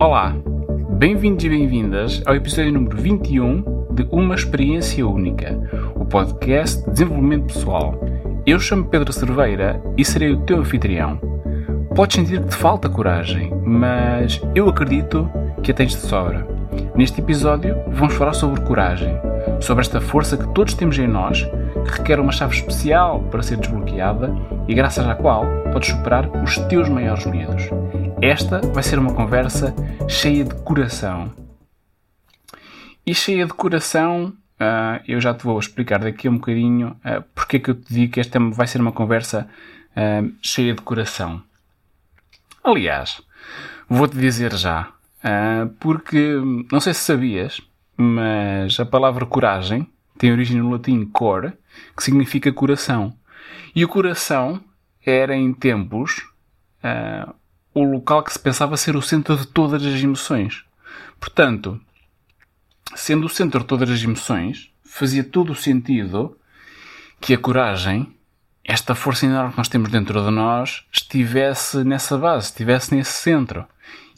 Olá, bem-vindos e bem-vindas ao episódio número 21 de Uma Experiência Única, o podcast de desenvolvimento pessoal. Eu chamo Pedro Cerveira e serei o teu anfitrião. Podes sentir que te falta coragem, mas eu acredito que a tens de sobra. Neste episódio, vamos falar sobre coragem, sobre esta força que todos temos em nós, que requer uma chave especial para ser desbloqueada e graças à qual podes superar os teus maiores medos. Esta vai ser uma conversa cheia de coração. E cheia de coração, uh, eu já te vou explicar daqui a um bocadinho uh, porque é que eu te digo que esta vai ser uma conversa uh, cheia de coração. Aliás, vou-te dizer já, porque não sei se sabias, mas a palavra coragem tem origem no latim cor, que significa coração. E o coração era em tempos uh, o local que se pensava ser o centro de todas as emoções. Portanto, sendo o centro de todas as emoções, fazia todo o sentido que a coragem, esta força enorme que nós temos dentro de nós, estivesse nessa base, estivesse nesse centro.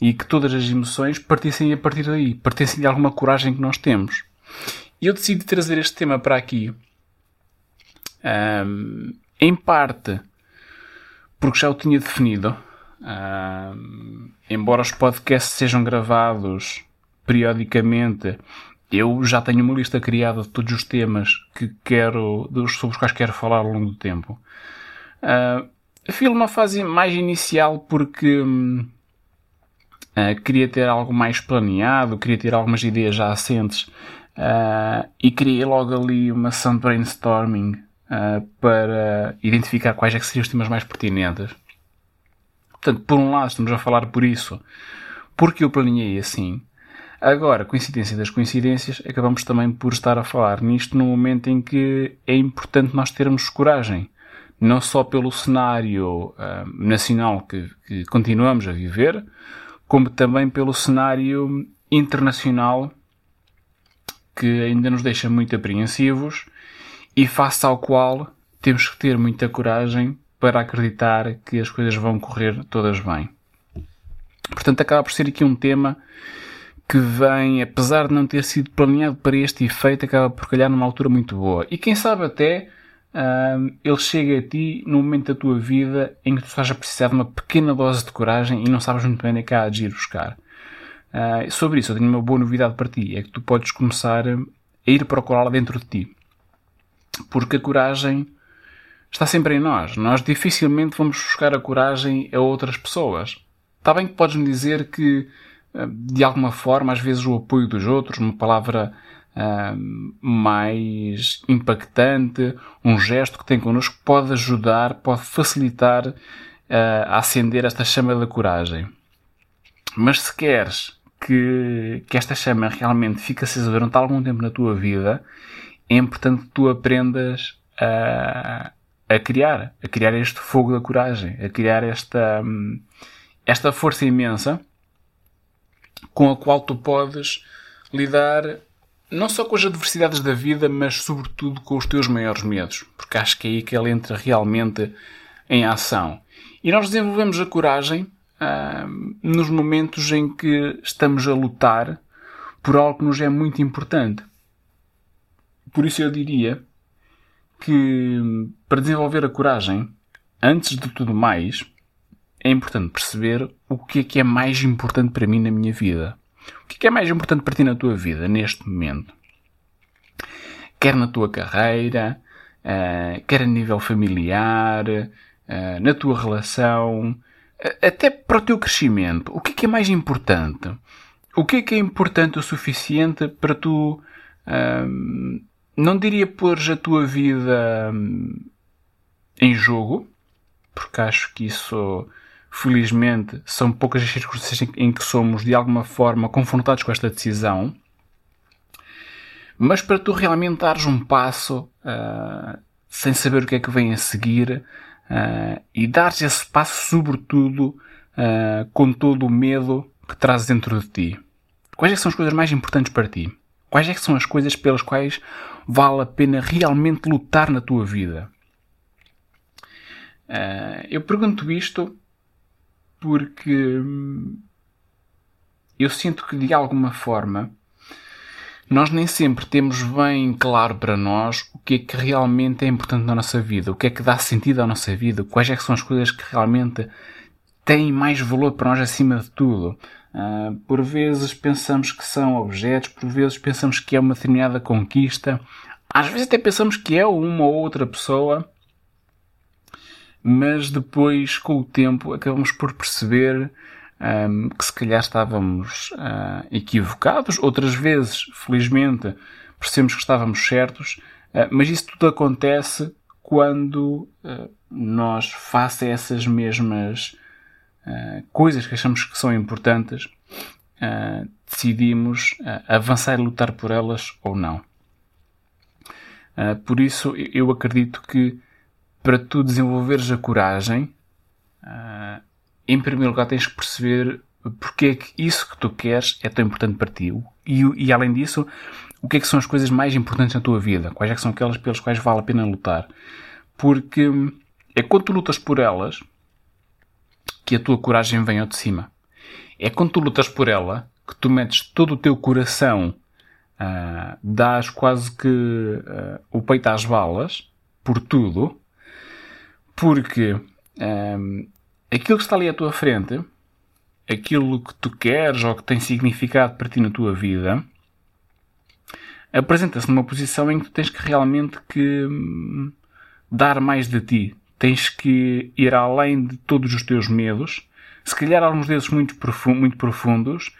E que todas as emoções partissem a partir daí, partissem de alguma coragem que nós temos. E eu decidi trazer este tema para aqui, um, em parte porque já o tinha definido Uh, embora os podcasts sejam gravados periodicamente, eu já tenho uma lista criada de todos os temas que quero, sobre os quais quero falar ao longo do tempo. Uh, fui numa fase mais inicial porque uh, queria ter algo mais planeado, queria ter algumas ideias já assentes uh, e criei logo ali uma sessão de brainstorming uh, para identificar quais é que seriam os temas mais pertinentes. Portanto, por um lado, estamos a falar por isso, porque eu planeei assim. Agora, coincidência das coincidências, acabamos também por estar a falar nisto no momento em que é importante nós termos coragem. Não só pelo cenário uh, nacional que, que continuamos a viver, como também pelo cenário internacional que ainda nos deixa muito apreensivos e face ao qual temos que ter muita coragem para acreditar que as coisas vão correr todas bem. Portanto, acaba por ser aqui um tema que vem, apesar de não ter sido planeado para este efeito, acaba por calhar numa altura muito boa. E quem sabe até uh, ele chega a ti no momento da tua vida em que tu estás a precisar de uma pequena dose de coragem e não sabes muito bem onde é que há de ir buscar. Uh, sobre isso, eu tenho uma boa novidade para ti: é que tu podes começar a ir procurá-la dentro de ti. Porque a coragem está sempre em nós. Nós dificilmente vamos buscar a coragem a outras pessoas. Está bem que podes-me dizer que, eh, de alguma forma, às vezes o apoio dos outros, uma palavra uh, mais impactante, um gesto que tem connosco, pode ajudar, pode facilitar uh, a acender esta chama da coragem. Mas se queres que, que esta chama realmente fique acesa durante algum tempo na tua vida, é importante que tu aprendas a a criar, a criar este fogo da coragem, a criar esta, hum, esta força imensa com a qual tu podes lidar não só com as adversidades da vida, mas sobretudo com os teus maiores medos, porque acho que é aí que ele entra realmente em ação. E nós desenvolvemos a coragem hum, nos momentos em que estamos a lutar por algo que nos é muito importante. Por isso eu diria que para desenvolver a coragem, antes de tudo mais, é importante perceber o que é que é mais importante para mim na minha vida. O que é que é mais importante para ti na tua vida neste momento? Quer na tua carreira, uh, quer a nível familiar, uh, na tua relação, uh, até para o teu crescimento. O que é que é mais importante? O que é que é importante o suficiente para tu não diria pôr a tua vida hum, em jogo, porque acho que isso, felizmente, são poucas as circunstâncias em que somos de alguma forma confrontados com esta decisão. Mas para tu realmente dares um passo uh, sem saber o que é que vem a seguir uh, e dares esse passo, sobretudo, uh, com todo o medo que traz dentro de ti. Quais é são as coisas mais importantes para ti? Quais é são as coisas pelas quais vale a pena realmente lutar na tua vida? Uh, eu pergunto isto porque hum, eu sinto que de alguma forma nós nem sempre temos bem claro para nós o que é que realmente é importante na nossa vida, o que é que dá sentido à nossa vida, quais é que são as coisas que realmente têm mais valor para nós acima de tudo. Uh, por vezes pensamos que são objetos, por vezes pensamos que é uma determinada conquista, às vezes até pensamos que é uma ou outra pessoa, mas depois, com o tempo, acabamos por perceber um, que se calhar estávamos uh, equivocados, outras vezes, felizmente, percebemos que estávamos certos, uh, mas isso tudo acontece quando nós, face a essas mesmas coisas que achamos que são importantes, decidimos avançar e lutar por elas ou não. por isso, eu acredito que para tu desenvolveres a coragem, em primeiro lugar tens que perceber porque é que isso que tu queres é tão importante para ti. E, e além disso, o que é que são as coisas mais importantes na tua vida? Quais é que são aquelas pelas quais vale a pena lutar? Porque é quando tu lutas por elas que a tua coragem ao de cima. É quando tu lutas por ela que tu metes todo o teu coração, uh, dás quase que uh, o peito às balas por tudo, porque um, aquilo que está ali à tua frente, aquilo que tu queres ou que tem significado para ti na tua vida, apresenta-se numa posição em que tu tens que realmente que hum, dar mais de ti. Tens que ir além de todos os teus medos, se calhar alguns deles muito, profundos, muito profundos,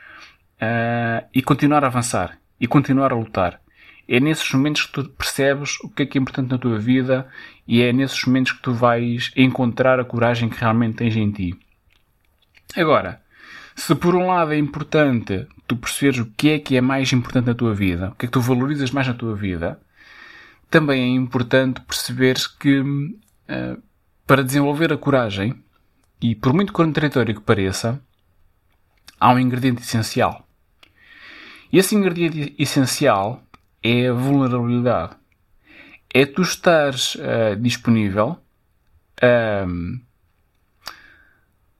uh, e continuar a avançar e continuar a lutar. É nesses momentos que tu percebes o que é que é importante na tua vida e é nesses momentos que tu vais encontrar a coragem que realmente tens em ti. Agora, se por um lado é importante tu perceberes o que é que é mais importante na tua vida, o que é que tu valorizas mais na tua vida, também é importante perceberes que uh, para desenvolver a coragem, e por muito contraditório que pareça, há um ingrediente essencial. E esse ingrediente essencial é a vulnerabilidade. É tu estares uh, disponível a um,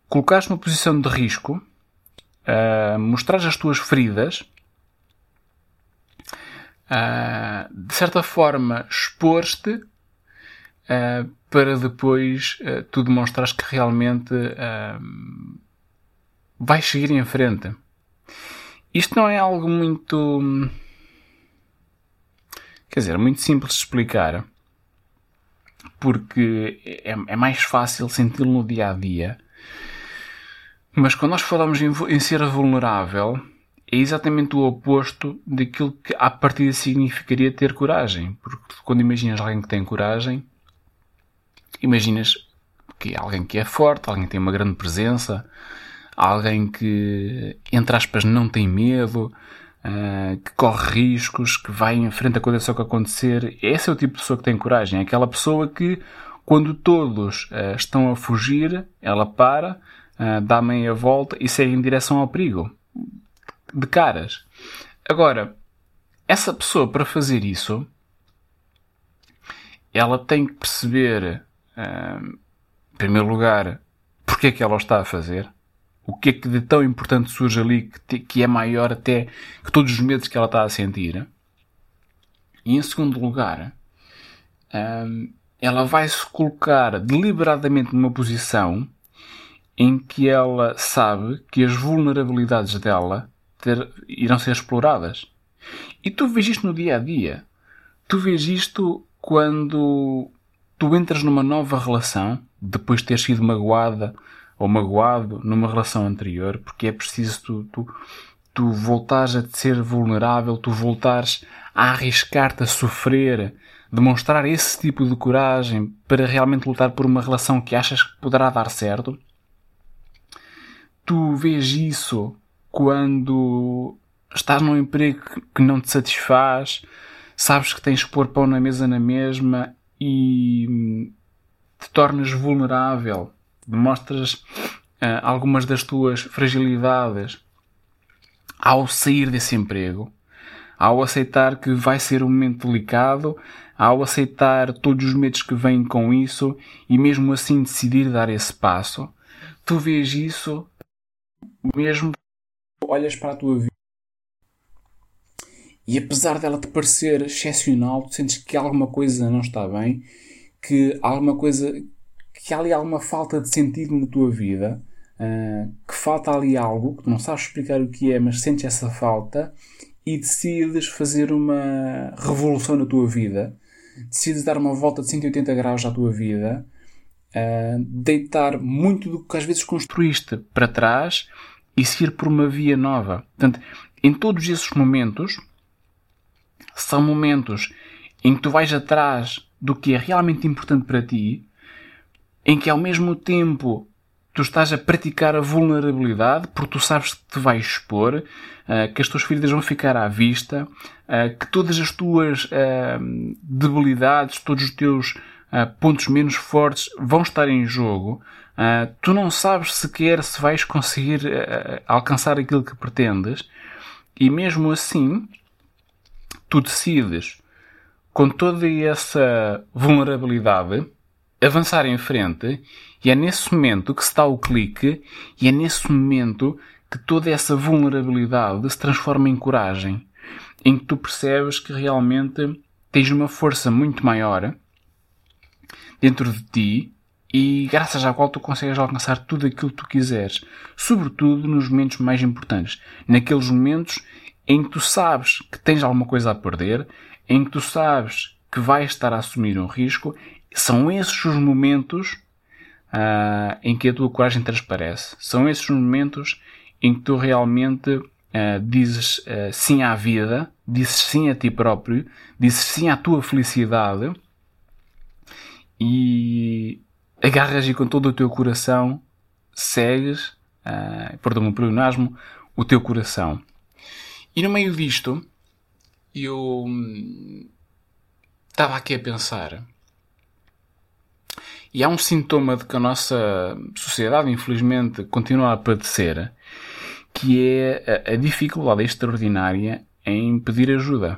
colocares numa posição de risco, uh, mostrares as tuas feridas, uh, de certa forma expor-te uh, para depois uh, tu demonstrares que realmente uh, vais seguir em frente. Isto não é algo muito Quer dizer, muito simples de explicar, porque é, é mais fácil senti-lo no dia a dia. Mas quando nós falamos em, em ser vulnerável, é exatamente o oposto daquilo que à partida significaria ter coragem. Porque quando imaginas alguém que tem coragem, imaginas que alguém que é forte, alguém que tem uma grande presença, alguém que, entre aspas, não tem medo, uh, que corre riscos, que vai em frente a acontecer o que acontecer. Esse é o tipo de pessoa que tem coragem. É aquela pessoa que, quando todos uh, estão a fugir, ela para, uh, dá meia volta e segue em direção ao perigo. De caras. Agora, essa pessoa, para fazer isso, ela tem que perceber, em primeiro lugar, porque é que ela o está a fazer o que é que de tão importante surge ali que, te, que é maior até que todos os medos que ela está a sentir. E em segundo lugar, ela vai se colocar deliberadamente numa posição em que ela sabe que as vulnerabilidades dela ter, irão ser exploradas. E tu vês isto no dia a dia. Tu vês isto quando tu entras numa nova relação, depois de ter sido magoada ou magoado numa relação anterior, porque é preciso tu, tu, tu voltares a ser vulnerável, tu voltares a arriscar-te a sofrer, demonstrar esse tipo de coragem para realmente lutar por uma relação que achas que poderá dar certo. Tu vês isso quando estás num emprego que não te satisfaz, sabes que tens que pôr pão na mesa na mesma e te tornas vulnerável demonstras uh, algumas das tuas fragilidades ao sair desse emprego, ao aceitar que vai ser um momento delicado, ao aceitar todos os medos que vêm com isso e mesmo assim decidir dar esse passo, tu vês isso mesmo? Olhas para a tua vida e apesar dela te parecer excepcional, tu sentes que alguma coisa não está bem, que alguma coisa, que há ali alguma falta de sentido na tua vida, uh, que falta ali algo, que tu não sabes explicar o que é, mas sentes essa falta e decides fazer uma revolução na tua vida, decides dar uma volta de 180 graus à tua vida, uh, deitar muito do que às vezes construíste para trás e seguir por uma via nova. Portanto, em todos esses momentos, são momentos em que tu vais atrás do que é realmente importante para ti, em que ao mesmo tempo tu estás a praticar a vulnerabilidade porque tu sabes que te vais expor, uh, que as tuas feridas vão ficar à vista, uh, que todas as tuas uh, debilidades, todos os teus pontos menos fortes vão estar em jogo. tu não sabes sequer se vais conseguir alcançar aquilo que pretendes e mesmo assim tu decides com toda essa vulnerabilidade avançar em frente e é nesse momento que se dá o clique e é nesse momento que toda essa vulnerabilidade se transforma em coragem, em que tu percebes que realmente tens uma força muito maior dentro de ti e graças à qual tu consegues alcançar tudo aquilo que tu quiseres, sobretudo nos momentos mais importantes, naqueles momentos em que tu sabes que tens alguma coisa a perder, em que tu sabes que vais estar a assumir um risco, são esses os momentos uh, em que a tua coragem transparece. São esses momentos em que tu realmente uh, dizes uh, sim à vida, dizes sim a ti próprio, dizes sim à tua felicidade e agarras e com todo o teu coração segues, uh, perdão o pleonasmo, o teu coração. E no meio disto, eu hum, estava aqui a pensar e há um sintoma de que a nossa sociedade, infelizmente, continua a padecer, que é a, dificuldade extraordinária em pedir ajuda.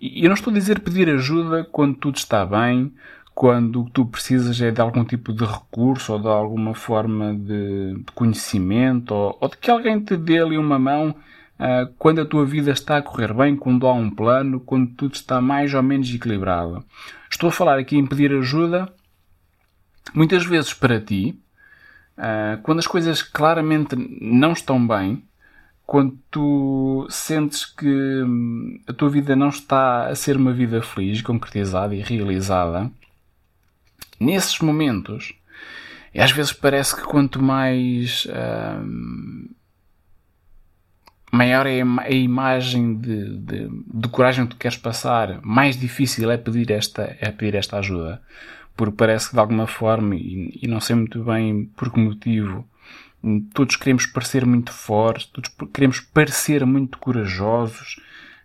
E eu não estou a dizer pedir ajuda quando tudo está bem, quando o que tu precisas é de algum tipo de recurso ou de alguma forma de, conhecimento ou, ou, de que alguém te dê ali uma mão uh, quando a tua vida está a correr bem, quando há um plano, quando tudo está mais ou menos equilibrado. Estou a falar aqui em pedir ajuda muitas vezes para ti, uh, quando as coisas claramente não estão bem, quando tu sentes que hum, a tua vida não está a ser uma vida feliz, concretizada e realizada, nesses momentos, e às vezes parece que quanto mais uh, maior é a imagem de, de, de, coragem que tu queres passar, mais difícil é pedir esta, é pedir esta ajuda. Porque parece que de alguma forma, e, e não sei muito bem por que motivo, todos queremos parecer muito fortes, todos queremos parecer muito corajosos,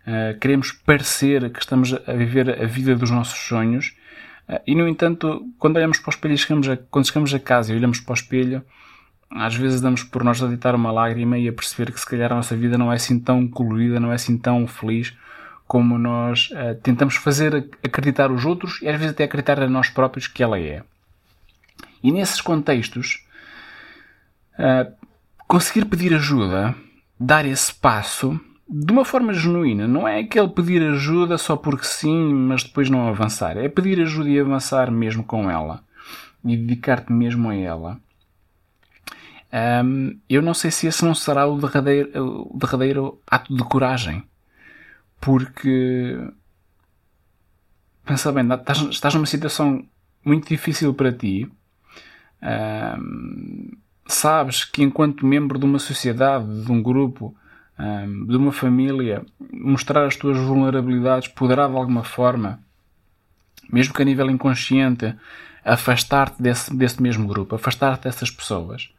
uh, queremos parecer que estamos a viver a vida dos nossos sonhos, uh, e no entanto, quando olhamos para o espelho chegamos a, quando chegamos a casa e olhamos para o espelho, às vezes damos por nós a deitar uma lágrima e a perceber que se calhar a nossa vida não é assim tão colorida, não é assim tão feliz como nós uh, tentamos fazer acreditar os outros e às vezes até acreditar a nós próprios que ela é. E nesses contextos, uh, conseguir pedir ajuda, dar esse passo de uma forma genuína, não é aquele pedir ajuda só porque sim, mas depois não avançar. É pedir ajuda e avançar mesmo com ela e dedicar-te mesmo a ela. Um, eu não sei se esse não será o derradeiro, o derradeiro ato de coragem porque pensa bem, estás, estás numa situação muito difícil para ti. Um, sabes que enquanto membro de uma sociedade, de um grupo, um, de uma família, mostrar as tuas vulnerabilidades poderá de alguma forma, mesmo que a nível inconsciente, afastar-te desse, desse mesmo grupo, afastar-te dessas pessoas.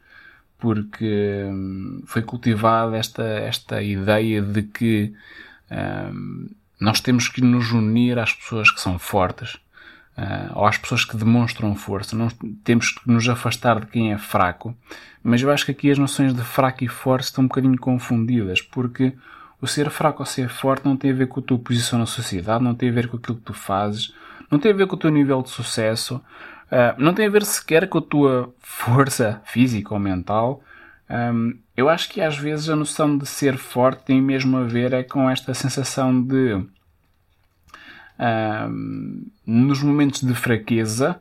Porque um, foi cultivada esta, esta ideia de que um, nós temos que nos unir às pessoas que são fortes uh, ou às pessoas que demonstram força. Não temos que nos afastar de quem é fraco. Mas eu acho que aqui as noções de fraco e forte estão um bocadinho confundidas, porque o ser fraco ou ser forte não tem a ver com a tua posição na sociedade, não tem a ver com aquilo que tu fazes, não tem a ver com o teu nível de sucesso, uh, não tem a ver sequer com a tua força física ou mental, Um, eu acho que às vezes a noção de ser forte tem mesmo a ver é com esta sensação de um, nos momentos de fraqueza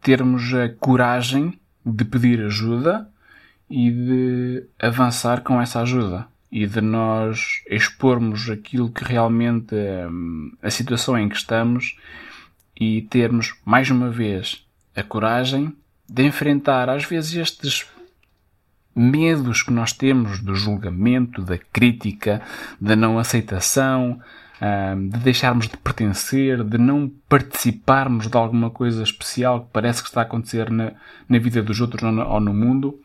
termos a coragem de pedir ajuda e de avançar com essa ajuda e de nós expormos aquilo que realmente hum, a situação em que estamos e termos mais uma vez a coragem de enfrentar às vezes estes medos que nós temos do julgamento, da crítica, da não aceitação, hum, de deixarmos de pertencer, de não participarmos de alguma coisa especial que parece que está a acontecer na, na vida dos outros ou no, mundo.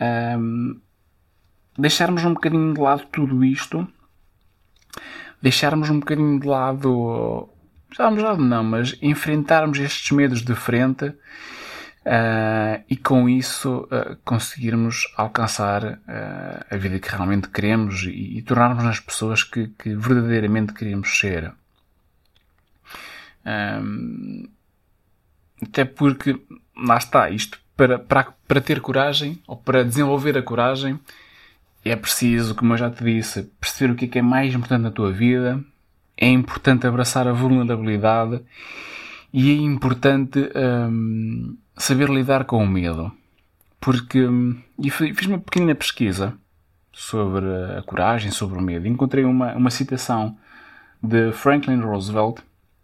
Um, deixarmos um bocadinho de lado tudo isto, deixarmos um bocadinho de lado, já de lado não, mas enfrentarmos estes medos de frente uh, e com isso uh, conseguirmos alcançar uh, a vida que realmente queremos e, e tornarmos as pessoas que, que, verdadeiramente queremos ser. Um, até porque, lá está, isto para, para, para ter coragem ou para desenvolver a coragem é preciso, como eu já te disse, perceber o que é, que é mais importante na tua vida. É importante abraçar a vulnerabilidade e é importante hum, saber lidar com o medo. Porque hum, e fiz uma pequena pesquisa sobre a coragem, sobre o medo. Encontrei uma, uma citação de Franklin Roosevelt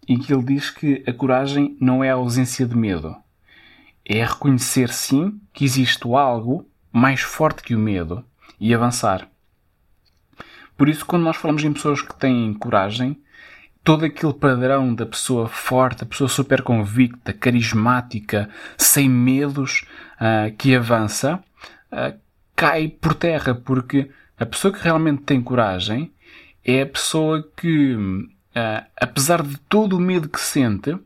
em que ele diz que a coragem não é a ausência de medo. É reconhecer, sim, que existe algo mais forte que o medo e avançar. Por isso, quando nós falamos em pessoas que têm coragem, todo aquele padrão da pessoa forte, a pessoa super convicta, carismática, sem medos, uh, que avança, uh, cai por terra, porque a pessoa que realmente tem coragem é a pessoa que, uh, apesar de todo o medo que sente,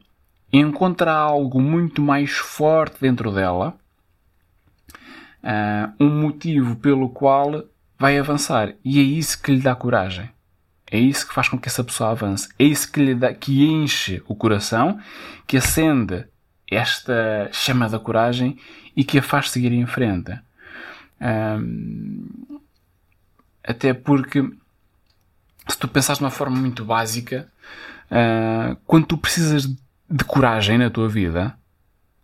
encontra algo muito mais forte dentro dela um motivo pelo qual vai avançar. E é isso que lhe dá coragem. É isso que faz com que essa pessoa avance. É isso que lhe dá, que enche o coração, que acende esta chama da coragem e que a faz seguir em frente. Até porque, se tu pensares de uma forma muito básica, uh, quando tu precisas de coragem na tua vida,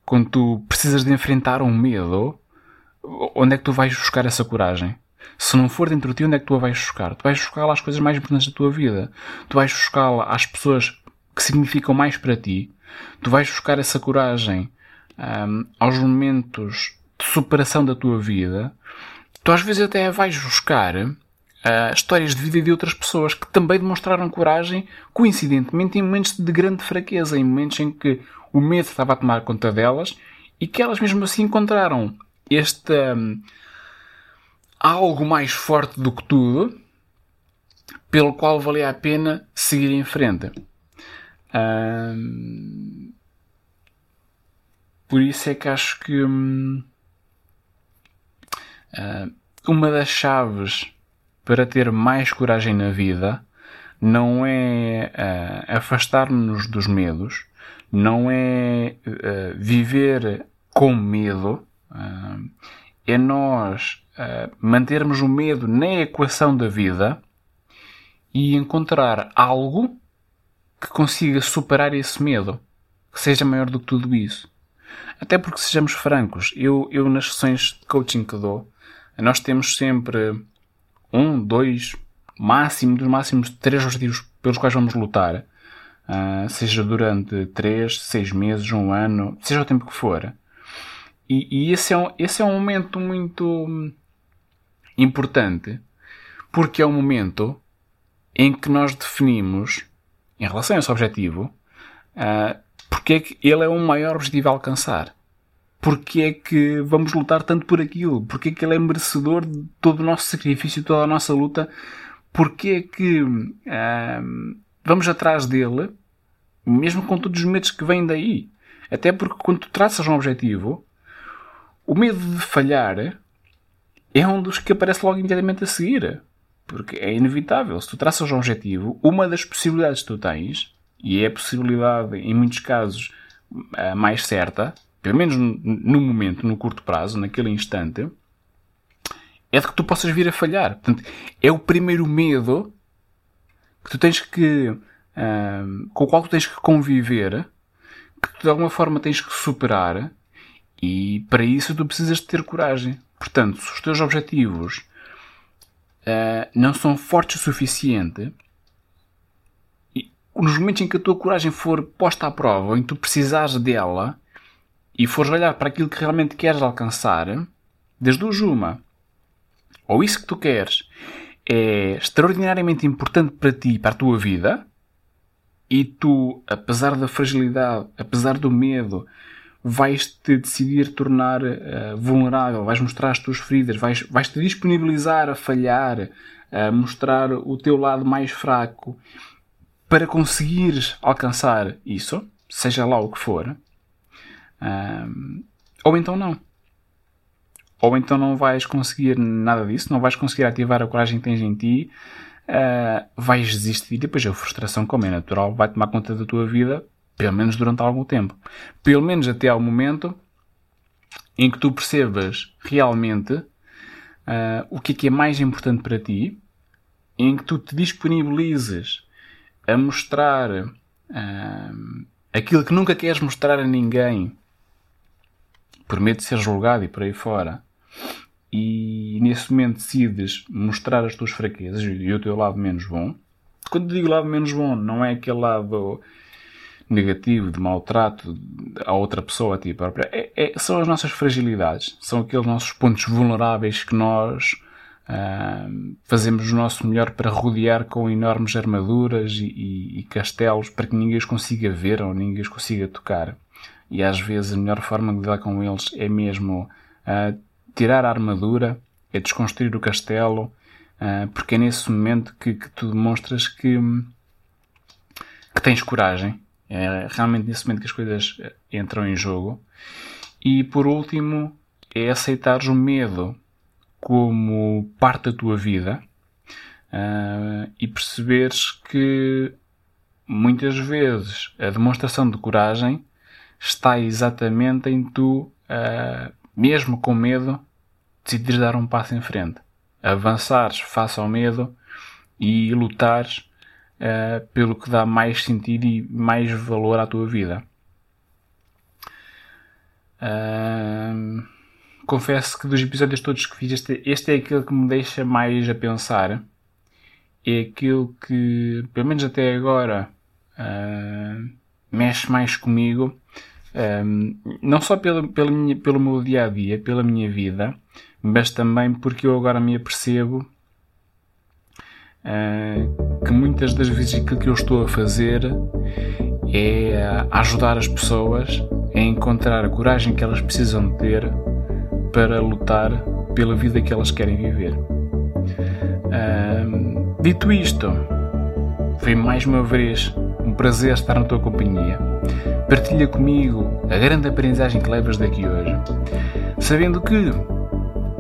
quando tu precisas de enfrentar um medo, onde é que tu vais buscar essa coragem? Se não for dentro de ti, onde é que tu a vais buscar? Tu vais buscá-la às coisas mais importantes da tua vida. Tu vais buscá-la às pessoas que significam mais para ti. Tu vais buscar essa coragem um, aos momentos de superação da tua vida. Tu às vezes até vais buscar uh, histórias de vida de outras pessoas que também demonstraram coragem, coincidentemente, em momentos de grande fraqueza, em momentos em que o medo estava a tomar conta delas e que elas mesmo assim encontraram este um, algo mais forte do que tudo, pelo qual valia a pena seguir em frente. Por isso é que acho que um, uh, uma das chaves para ter mais coragem na vida não é uh, afastar-nos dos medos, não é uh, viver com medo, é nós uh, mantermos o medo na equação da vida e encontrar algo que consiga superar esse medo, que seja maior do que tudo isso. Até porque, sejamos francos, eu, eu nas sessões de coaching que dou, nós temos sempre um, dois, máximo, dos máximos três objetivos pelos quais vamos lutar. Uh, seja durante três, seis meses, um ano, seja o tempo que for. E, e esse, é um, esse é um momento muito importante, porque é um momento em que nós definimos, em relação a esse objetivo, uh, porque é que ele é o maior objetivo a alcançar. Porque é que vamos lutar tanto por aquilo? Porque é que ele é merecedor de todo o nosso sacrifício, toda a nossa luta? Porque é que uh, vamos atrás dele, mesmo com todos os medos que vêm daí? Até porque quando tu traças um objetivo, o medo de falhar é um dos que aparece logo imediatamente a seguir. Porque é inevitável. Se tu traças um objetivo, uma das possibilidades que tu tens, e é a possibilidade, em muitos casos, mais certa, pelo menos no momento, no curto prazo, naquele instante, é de que tu possas vir a falhar. Portanto, é o primeiro medo que tu tens que, uh, com o qual tu tens que conviver, que tu de alguma forma tens que superar, e para isso tu precisas de ter coragem. Portanto, se os teus objetivos uh, não são fortes o suficiente, e nos momentos em que a tua coragem for posta à prova, em que tu precisares dela, e fores olhar para aquilo que realmente queres alcançar, desde o Juma, ou isso que tu queres é extraordinariamente importante para ti, para a tua vida, e tu, apesar da fragilidade, apesar do medo, vais-te decidir tornar uh, vulnerável, vais mostrar as tuas feridas, vais, vais-te disponibilizar a falhar, a mostrar o teu lado mais fraco para conseguires alcançar isso, seja lá o que for, um, ou então não. Ou então não vais conseguir nada disso, não vais conseguir ativar a coragem que tens em ti, uh, vais desistir e depois a frustração, como é natural, vai tomar conta da tua vida, pelo menos durante algum tempo. Pelo menos até ao momento em que tu percebas realmente uh, o que é que é mais importante para ti, em que tu te disponibilizes a mostrar uh, aquilo que nunca queres mostrar a ninguém por medo de ser julgado e por aí fora, e nesse momento decides mostrar as tuas fraquezas e o teu lado menos bom, quando digo lado menos bom, não é aquele lado negativo, de maltrato a outra a ti própria, é, é, são as nossas fragilidades, são aqueles nossos pontos vulneráveis que nós uh, fazemos o nosso melhor para rodear com enormes armaduras e, e, e castelos para que ninguém os consiga ver ou ninguém os consiga tocar e às vezes a melhor forma de lidar com eles é mesmo uh, tirar a armadura, é desconstruir o castelo, uh, porque é nesse momento que, que tu demonstras que, que, tens coragem. É realmente nesse momento que as coisas ah, entram em jogo. E por último, é aceitares o medo como parte da tua vida uh, e perceberes que muitas vezes a demonstração de coragem está exatamente em tu, uh, mesmo com medo, decidires dar um passo em frente. Avançares face ao medo e lutares uh, pelo que dá mais sentido e mais valor à tua vida. Uh, confesso que dos episódios todos que fiz, este, este é aquele que me deixa mais a pensar. É aquele que, pelo menos até agora, uh, mexe mais comigo um, não só pelo, pelo, minha, pelo meu dia a dia, pela minha vida, mas também porque eu agora me apercebo que muitas das vezes aquilo que eu estou a fazer é ajudar as pessoas a encontrar a coragem que elas precisam ter para lutar pela vida que elas querem viver. dito isto, foi mais uma vez um prazer estar na tua companhia. Partilha comigo a grande aprendizagem que levas daqui hoje, sabendo que,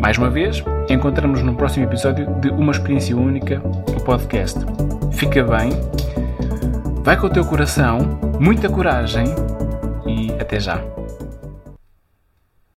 mais uma vez, encontramos no próximo episódio de Uma Experiência Única, o podcast. Fica bem, vai com o teu coração, muita coragem e até já.